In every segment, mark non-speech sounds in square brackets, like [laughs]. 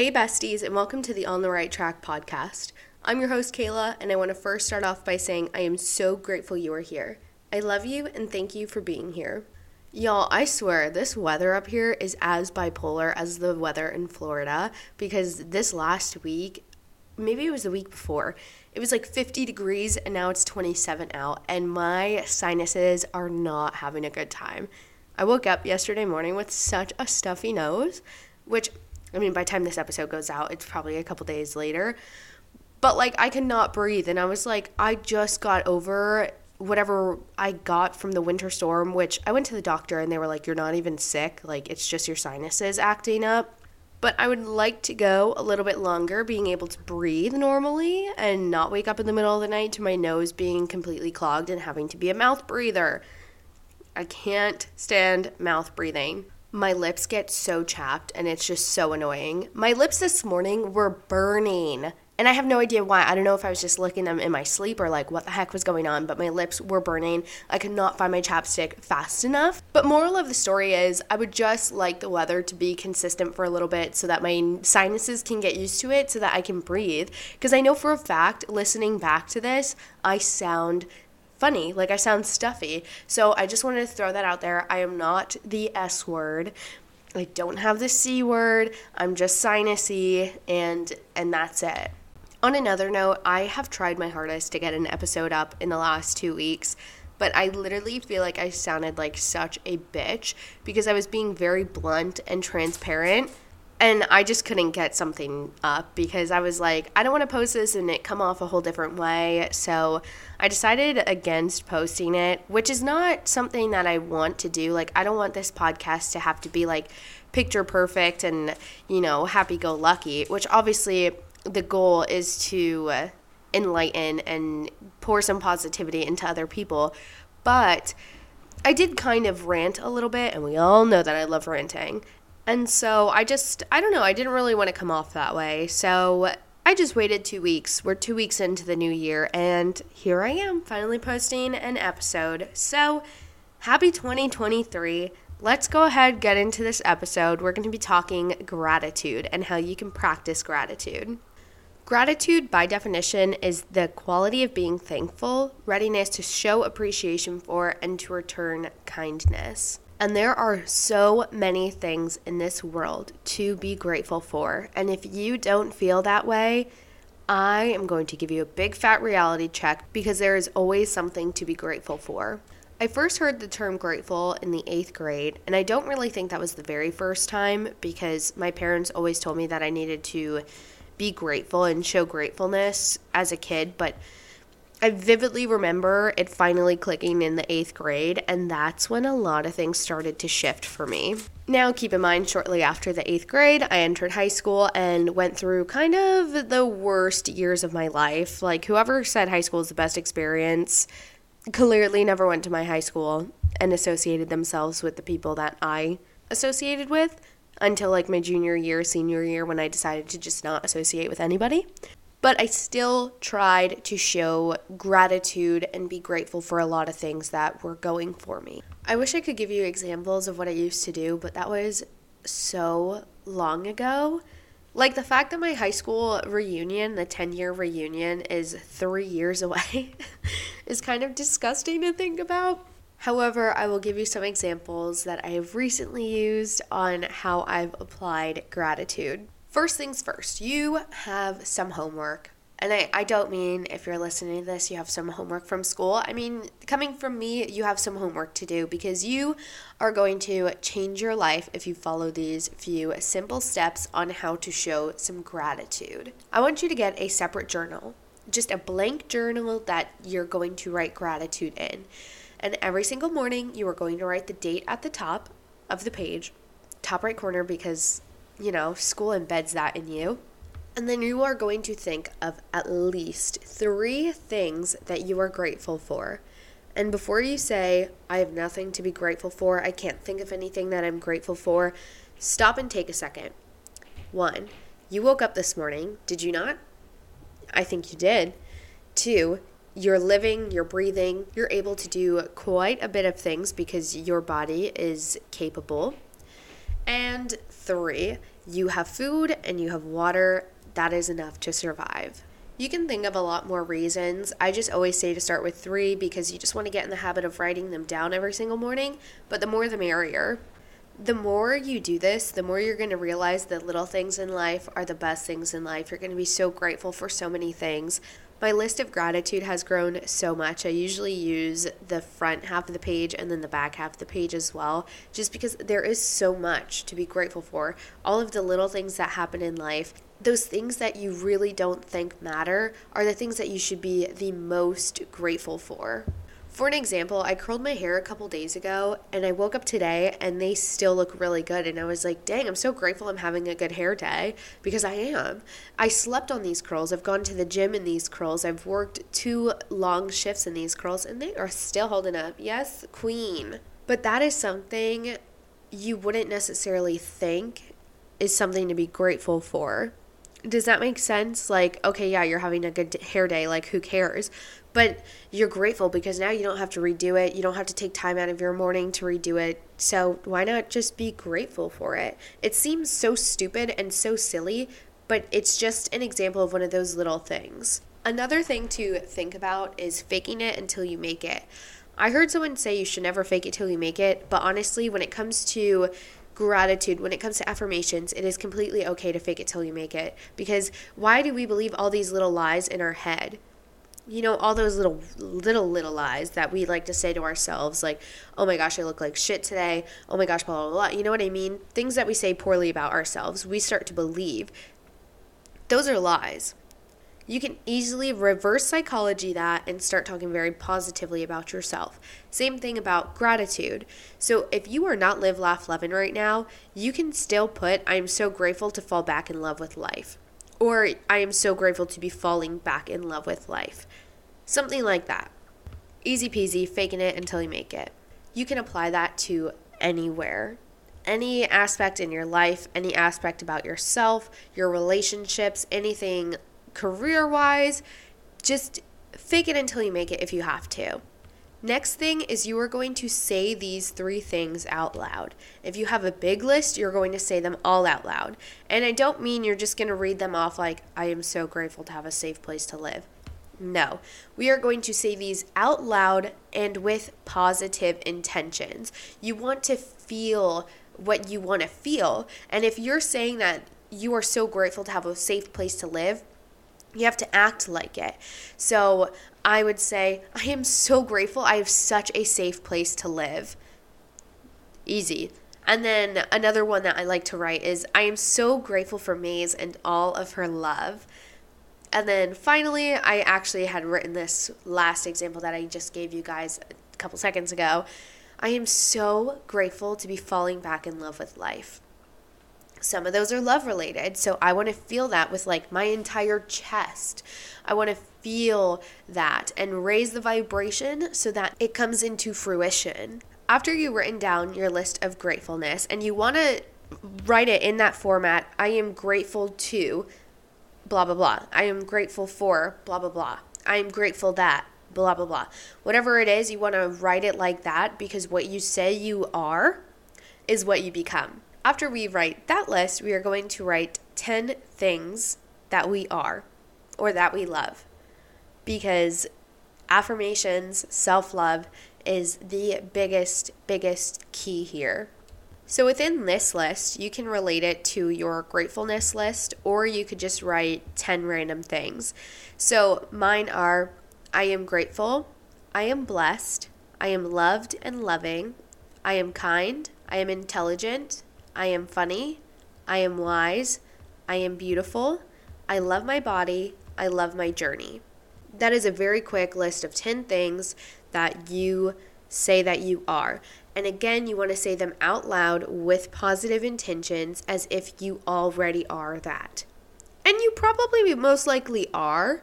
Hey, besties, and welcome to the On the Right Track podcast. I'm your host, Kayla, and I want to first start off by saying I am so grateful you are here. I love you and thank you for being here. Y'all, I swear, this weather up here is as bipolar as the weather in Florida because this last week, maybe it was the week before, it was like 50 degrees and now it's 27 out, and my sinuses are not having a good time. I woke up yesterday morning with such a stuffy nose, which I mean, by the time this episode goes out, it's probably a couple days later. But like, I cannot breathe. And I was like, I just got over whatever I got from the winter storm, which I went to the doctor and they were like, You're not even sick. Like, it's just your sinuses acting up. But I would like to go a little bit longer, being able to breathe normally and not wake up in the middle of the night to my nose being completely clogged and having to be a mouth breather. I can't stand mouth breathing my lips get so chapped and it's just so annoying. My lips this morning were burning. And I have no idea why. I don't know if I was just licking them in my sleep or like what the heck was going on, but my lips were burning. I could not find my chapstick fast enough. But moral of the story is I would just like the weather to be consistent for a little bit so that my sinuses can get used to it so that I can breathe. Because I know for a fact, listening back to this, I sound funny. Like I sound stuffy. So I just wanted to throw that out there. I am not the S word. I don't have the C word. I'm just sinusy and and that's it. On another note, I have tried my hardest to get an episode up in the last 2 weeks but I literally feel like I sounded like such a bitch because I was being very blunt and transparent and I just couldn't get something up because I was like, I don't want to post this and it come off a whole different way. So I decided against posting it, which is not something that I want to do. Like, I don't want this podcast to have to be like picture perfect and, you know, happy go lucky, which obviously the goal is to uh, enlighten and pour some positivity into other people. But I did kind of rant a little bit, and we all know that I love ranting. And so I just, I don't know, I didn't really want to come off that way. So I just waited two weeks. We're two weeks into the new year, and here I am finally posting an episode. So happy 2023. Let's go ahead get into this episode. We're going to be talking gratitude and how you can practice gratitude. Gratitude, by definition, is the quality of being thankful, readiness to show appreciation for, and to return kindness. And there are so many things in this world to be grateful for. And if you don't feel that way, I am going to give you a big fat reality check because there is always something to be grateful for. I first heard the term grateful in the eighth grade, and I don't really think that was the very first time because my parents always told me that I needed to be grateful and show gratefulness as a kid, but I vividly remember it finally clicking in the eighth grade, and that's when a lot of things started to shift for me. Now, keep in mind, shortly after the eighth grade, I entered high school and went through kind of the worst years of my life. Like, whoever said high school is the best experience clearly never went to my high school and associated themselves with the people that I associated with until like my junior year, senior year, when I decided to just not associate with anybody but I still tried to show gratitude and be grateful for a lot of things that were going for me. I wish I could give you examples of what I used to do, but that was so long ago. Like the fact that my high school reunion, the 10 year reunion, is three years [laughs] away is kind of disgusting to think about. However, I will give you some examples that I have recently used on how I've applied gratitude. First things first, you have some homework. And I, I don't mean if you're listening to this, you have some homework from school. I mean, coming from me, you have some homework to do because you are going to change your life if you follow these few simple steps on how to show some gratitude. I want you to get a separate journal, just a blank journal that you're going to write gratitude in. And every single morning, you are going to write the date at the top of the page, top right corner, because you know, school embeds that in you. And then you are going to think of at least three things that you are grateful for. And before you say, I have nothing to be grateful for, I can't think of anything that I'm grateful for, stop and take a second. One, you woke up this morning, did you not? I think you did. Two, you're living, you're breathing, you're able to do quite a bit of things because your body is capable. And three, you have food and you have water, that is enough to survive. You can think of a lot more reasons. I just always say to start with three because you just want to get in the habit of writing them down every single morning, but the more the merrier. The more you do this, the more you're going to realize that little things in life are the best things in life. You're going to be so grateful for so many things. My list of gratitude has grown so much. I usually use the front half of the page and then the back half of the page as well, just because there is so much to be grateful for. All of the little things that happen in life, those things that you really don't think matter, are the things that you should be the most grateful for. For an example, I curled my hair a couple days ago and I woke up today and they still look really good. And I was like, dang, I'm so grateful I'm having a good hair day because I am. I slept on these curls. I've gone to the gym in these curls. I've worked two long shifts in these curls and they are still holding up. Yes, queen. But that is something you wouldn't necessarily think is something to be grateful for. Does that make sense? Like, okay, yeah, you're having a good hair day. Like, who cares? But you're grateful because now you don't have to redo it. You don't have to take time out of your morning to redo it. So why not just be grateful for it? It seems so stupid and so silly, but it's just an example of one of those little things. Another thing to think about is faking it until you make it. I heard someone say you should never fake it till you make it, but honestly, when it comes to gratitude, when it comes to affirmations, it is completely okay to fake it till you make it. Because why do we believe all these little lies in our head? you know all those little little little lies that we like to say to ourselves like oh my gosh i look like shit today. Oh my gosh blah blah blah. You know what i mean? Things that we say poorly about ourselves we start to believe. Those are lies you can easily reverse psychology that and start talking very positively about yourself. Same thing about gratitude. So, if you are not live, laugh, loving right now, you can still put, I'm so grateful to fall back in love with life or I am so grateful to be falling back in love with life. Something like that. Easy peasy, faking it until you make it. You can apply that to anywhere. Any aspect in your life, any aspect about yourself, your relationships, anything career wise, just fake it until you make it if you have to. Next thing is you are going to say these three things out loud. If you have a big list, you're going to say them all out loud. And I don't mean you're just going to read them off like, I am so grateful to have a safe place to live. No, we are going to say these out loud and with positive intentions. You want to feel what you want to feel. And if you're saying that you are so grateful to have a safe place to live, you have to act like it. So I would say, I am so grateful. I have such a safe place to live. Easy. And then another one that I like to write is, I am so grateful for Maze and all of her love. And then finally, I actually had written this last example that I just gave you guys a couple seconds ago. I am so grateful to be falling back in love with life. Some of those are love related. So I want to feel that with like my entire chest. I want to feel that and raise the vibration so that it comes into fruition. After you've written down your list of gratefulness and you want to write it in that format, I am grateful to blah, blah, blah. I am grateful for blah, blah, blah. I am grateful that blah, blah, blah. Whatever it is, you want to write it like that because what you say you are is what you become. After we write that list, we are going to write 10 things that we are or that we love. Because affirmations, self love is the biggest, biggest key here. So within this list, you can relate it to your gratefulness list, or you could just write 10 random things. So mine are I am grateful, I am blessed, I am loved and loving, I am kind, I am intelligent, I am funny. I am wise. I am beautiful. I love my body. I love my journey. That is a very quick list of 10 things that you say that you are. And again, you want to say them out loud with positive intentions as if you already are that. And you probably most likely are,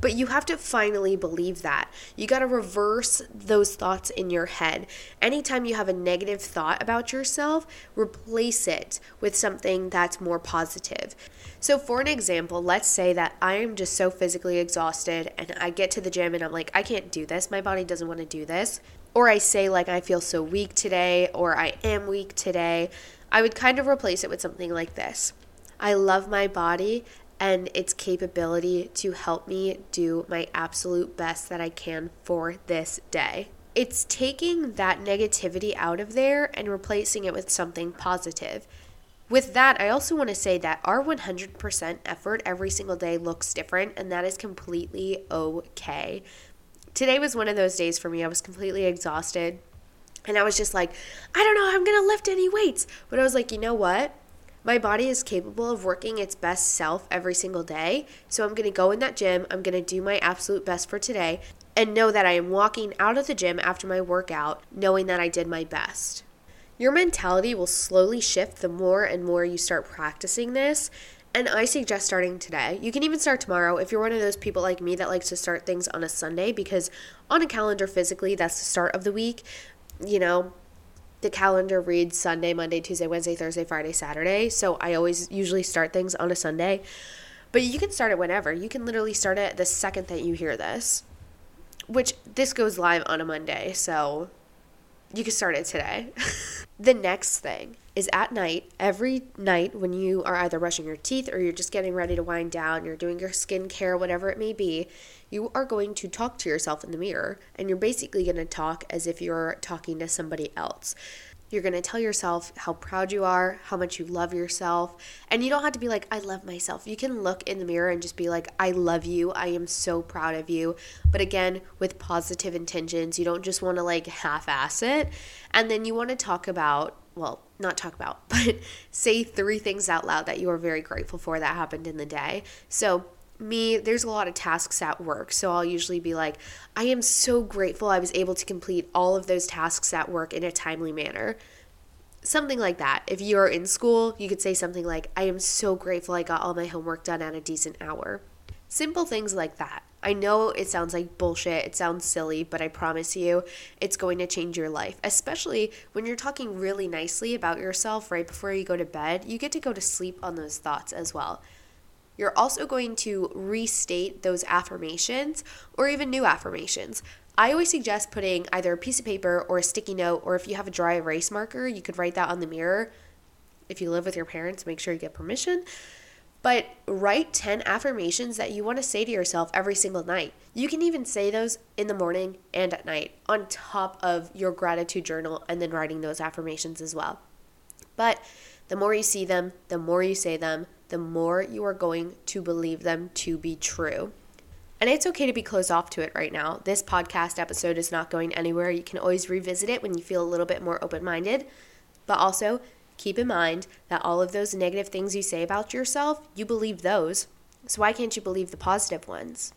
but you have to finally believe that. You got to reverse those thoughts in your head. Anytime you have a negative thought about yourself, replace it with something that's more positive. So, for an example, let's say that I am just so physically exhausted and I get to the gym and I'm like, I can't do this. My body doesn't want to do this. Or I say, like, I feel so weak today, or I am weak today. I would kind of replace it with something like this I love my body and its capability to help me do my absolute best that I can for this day. It's taking that negativity out of there and replacing it with something positive. With that, I also want to say that our 100% effort every single day looks different, and that is completely okay. Today was one of those days for me. I was completely exhausted, and I was just like, I don't know, I'm going to lift any weights. But I was like, you know what? My body is capable of working its best self every single day. So I'm going to go in that gym. I'm going to do my absolute best for today and know that I am walking out of the gym after my workout knowing that I did my best. Your mentality will slowly shift the more and more you start practicing this. And I suggest starting today. You can even start tomorrow if you're one of those people like me that likes to start things on a Sunday because on a calendar physically, that's the start of the week. You know, the calendar reads Sunday, Monday, Tuesday, Wednesday, Thursday, Friday, Saturday. So I always usually start things on a Sunday. But you can start it whenever. You can literally start it the second that you hear this, which this goes live on a Monday. So you can start it today. [laughs] the next thing is at night, every night when you are either brushing your teeth or you're just getting ready to wind down, you're doing your skincare, whatever it may be, you are going to talk to yourself in the mirror and you're basically going to talk as if you're talking to somebody else. You're going to tell yourself how proud you are, how much you love yourself. And you don't have to be like, I love myself. You can look in the mirror and just be like, I love you. I am so proud of you. But again, with positive intentions, you don't just want to like half ass it. And then you want to talk about, well, not talk about, [laughs] but say three things out loud that you are very grateful for that happened in the day. So, me, there's a lot of tasks at work. So I'll usually be like, I am so grateful I was able to complete all of those tasks at work in a timely manner. Something like that. If you're in school, you could say something like, I am so grateful I got all my homework done at a decent hour. Simple things like that. I know it sounds like bullshit, it sounds silly, but I promise you it's going to change your life, especially when you're talking really nicely about yourself right before you go to bed. You get to go to sleep on those thoughts as well. You're also going to restate those affirmations or even new affirmations. I always suggest putting either a piece of paper or a sticky note, or if you have a dry erase marker, you could write that on the mirror. If you live with your parents, make sure you get permission. But write 10 affirmations that you want to say to yourself every single night. You can even say those in the morning and at night on top of your gratitude journal and then writing those affirmations as well. But the more you see them, the more you say them, the more you are going to believe them to be true. And it's okay to be closed off to it right now. This podcast episode is not going anywhere. You can always revisit it when you feel a little bit more open minded. But also, keep in mind that all of those negative things you say about yourself, you believe those. So why can't you believe the positive ones?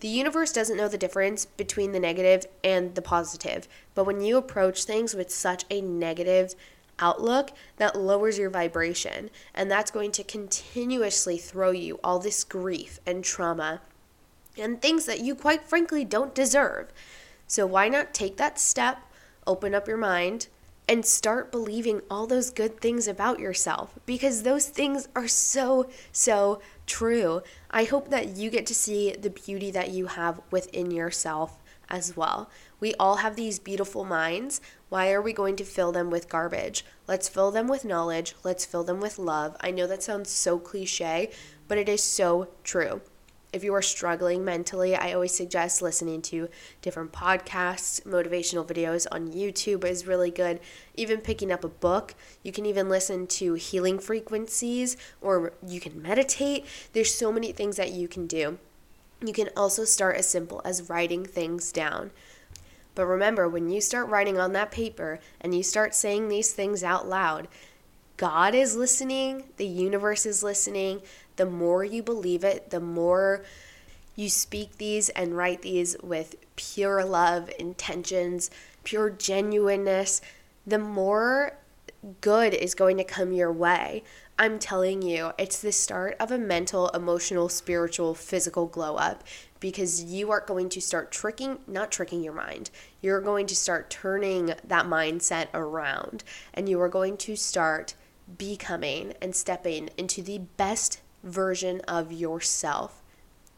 The universe doesn't know the difference between the negative and the positive. But when you approach things with such a negative outlook that lowers your vibration. And that's going to continuously throw you all this grief and trauma and things that you, quite frankly, don't deserve. So, why not take that step, open up your mind, and start believing all those good things about yourself? Because those things are so, so true. I hope that you get to see the beauty that you have within yourself as well. We all have these beautiful minds. Why are we going to fill them with garbage? Let's fill them with knowledge. Let's fill them with love. I know that sounds so cliche, but it is so true. If you are struggling mentally, I always suggest listening to different podcasts, motivational videos on YouTube is really good. Even picking up a book. You can even listen to healing frequencies or you can meditate. There's so many things that you can do. You can also start as simple as writing things down. But remember, when you start writing on that paper and you start saying these things out loud, God is listening, the universe is listening. The more you believe it, the more you speak these and write these with pure love, intentions, pure genuineness, the more good is going to come your way. I'm telling you, it's the start of a mental, emotional, spiritual, physical glow up because you are going to start tricking, not tricking your mind. You're going to start turning that mindset around and you are going to start becoming and stepping into the best version of yourself.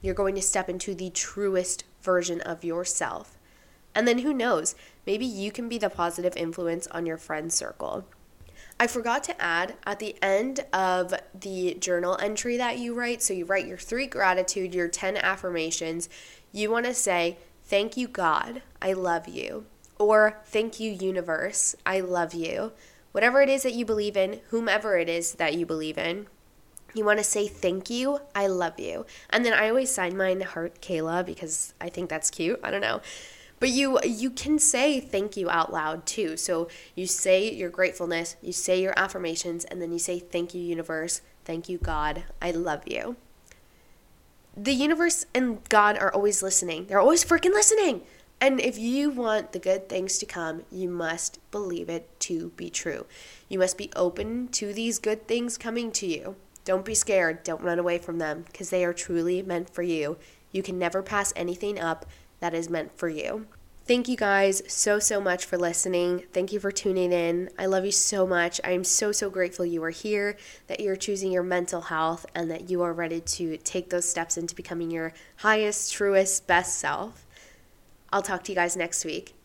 You're going to step into the truest version of yourself. And then who knows, maybe you can be the positive influence on your friend circle. I forgot to add at the end of the journal entry that you write, so you write your three gratitude, your 10 affirmations, you want to say, Thank you, God, I love you. Or, Thank you, universe, I love you. Whatever it is that you believe in, whomever it is that you believe in, you want to say thank you, I love you. And then I always sign mine heart Kayla because I think that's cute. I don't know. But you you can say thank you out loud too. So you say your gratefulness, you say your affirmations, and then you say thank you, universe, thank you, God, I love you. The universe and God are always listening. They're always freaking listening. And if you want the good things to come, you must believe it to be true. You must be open to these good things coming to you. Don't be scared. Don't run away from them because they are truly meant for you. You can never pass anything up that is meant for you. Thank you guys so, so much for listening. Thank you for tuning in. I love you so much. I am so, so grateful you are here, that you're choosing your mental health, and that you are ready to take those steps into becoming your highest, truest, best self. I'll talk to you guys next week.